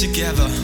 together.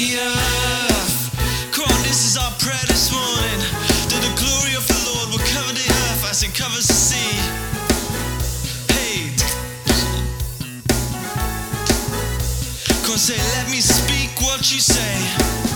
Come on, this is our prayer this morning. That the glory of the Lord will cover the earth as it covers the sea. Hey. Come say, let me speak what you say.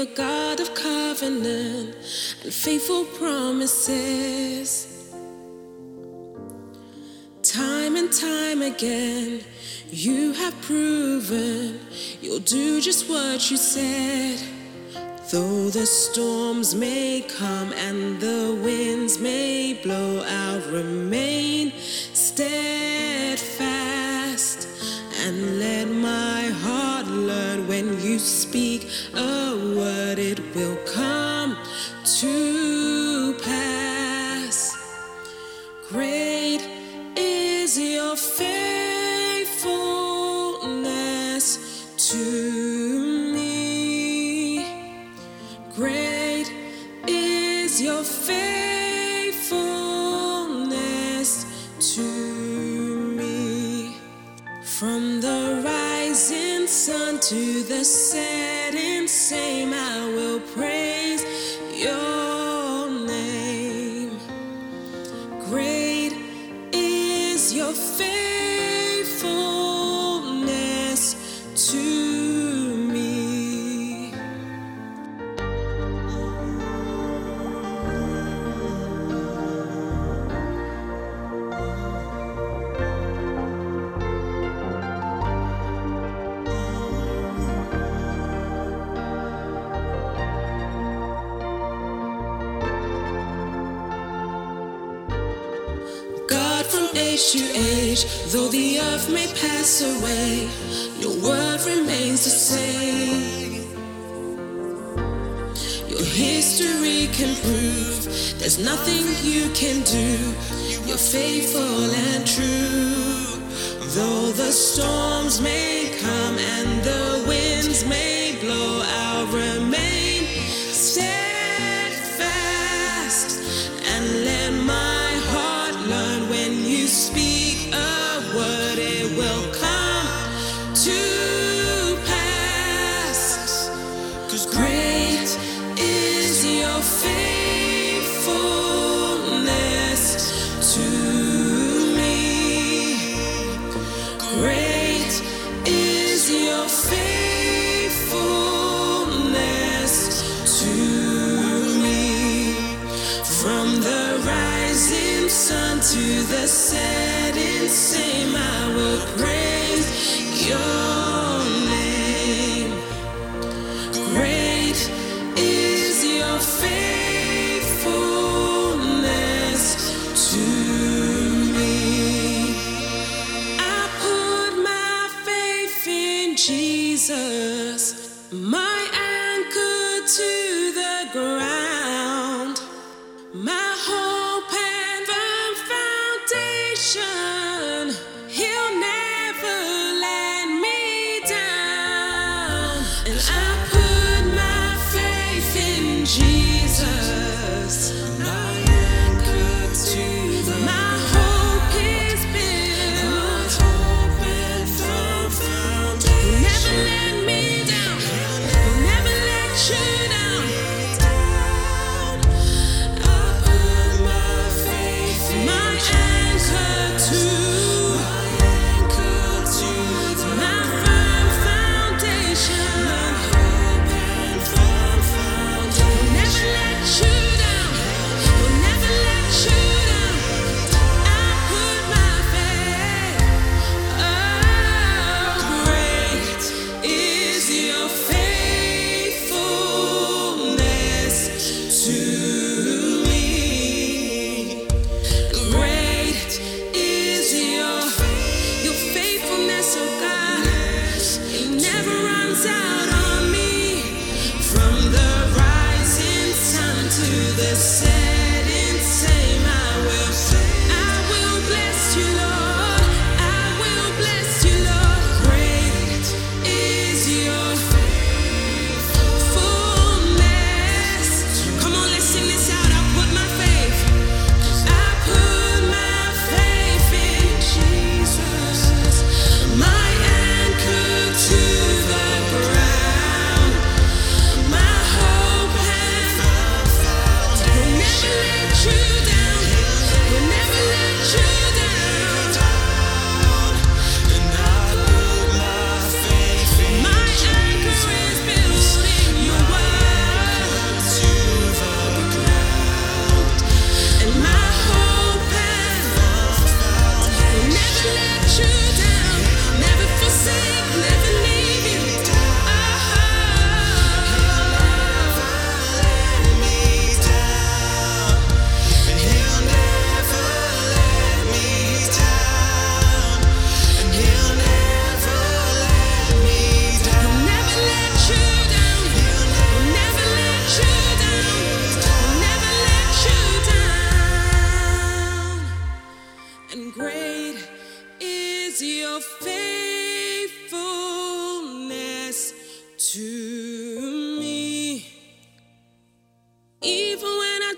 the God of covenant and faithful promises. Time and time again, you have proven you'll do just what you said. Though the storms may come and the winds may blow, I'll remain steadfast and let my heart learn when you speak a word, it will come to pass. Great is your faith. age to age, though the earth may pass away, your word remains the same. Your history can prove there's nothing you can do. You're faithful and true. Though the storms may come and the winds may blow, I'll remain.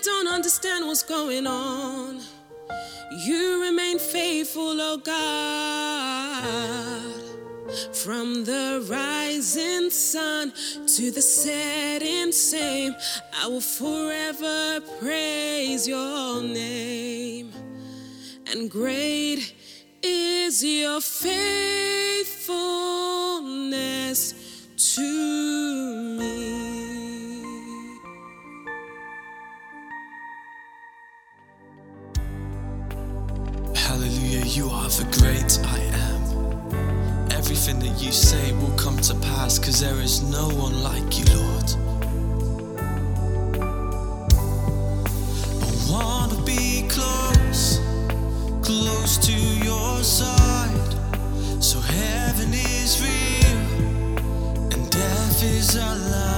don't understand what's going on, you remain faithful, oh God. From the rising sun to the setting same, I will forever praise your name. And great is your faithfulness to the great I am. Everything that you say will come to pass, cause there is no one like you, Lord. I wanna be close, close to your side, so heaven is real and death is alive.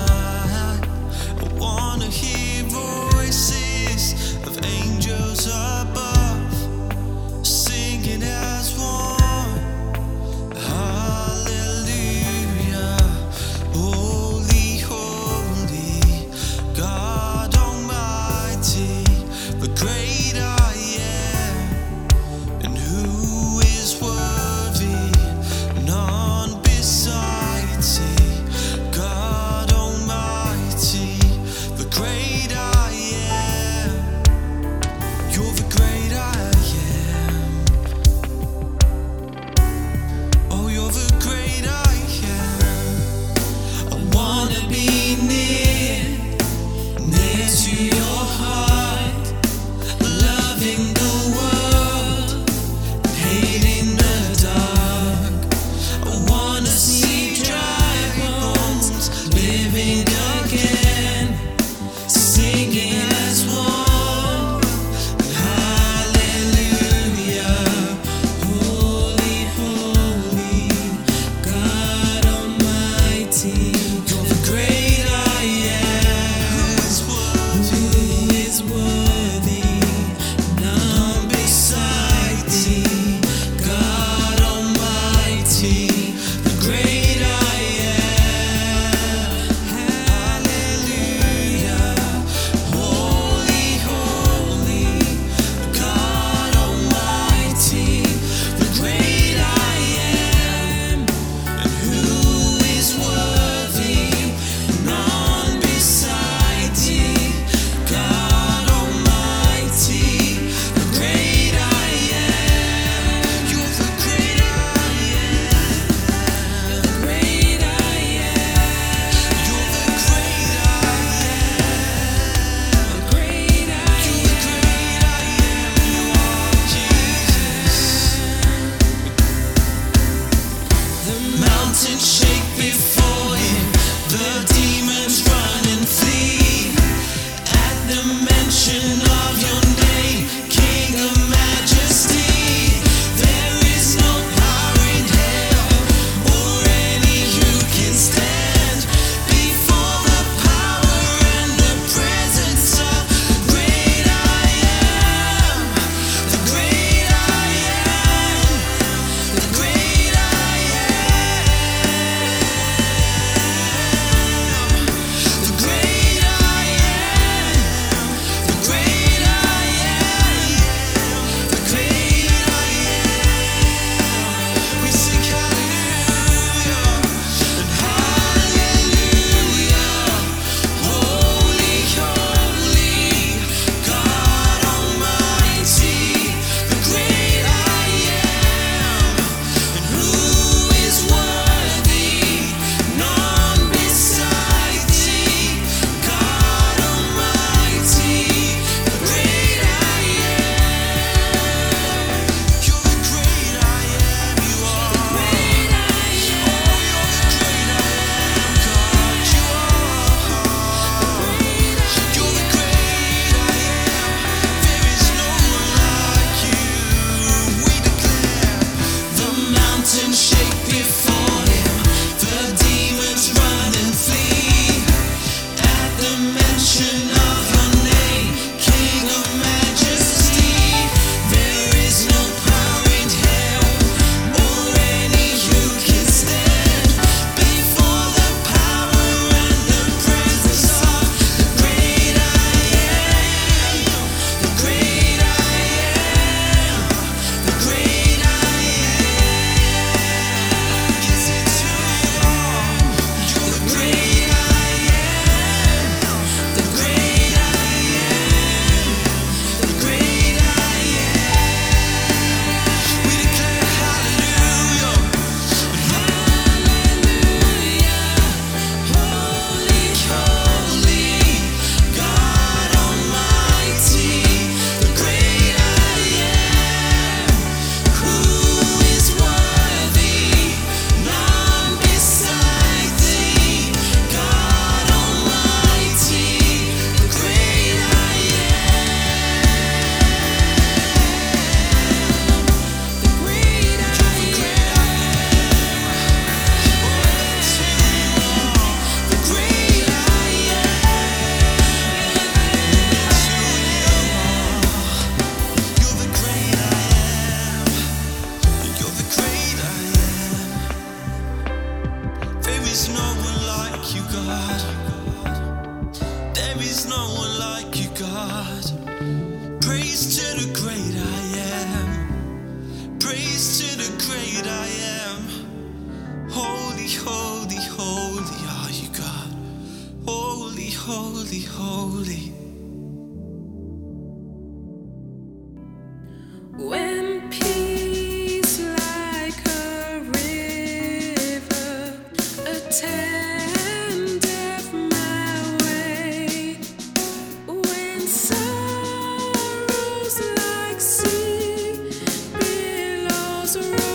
goes around.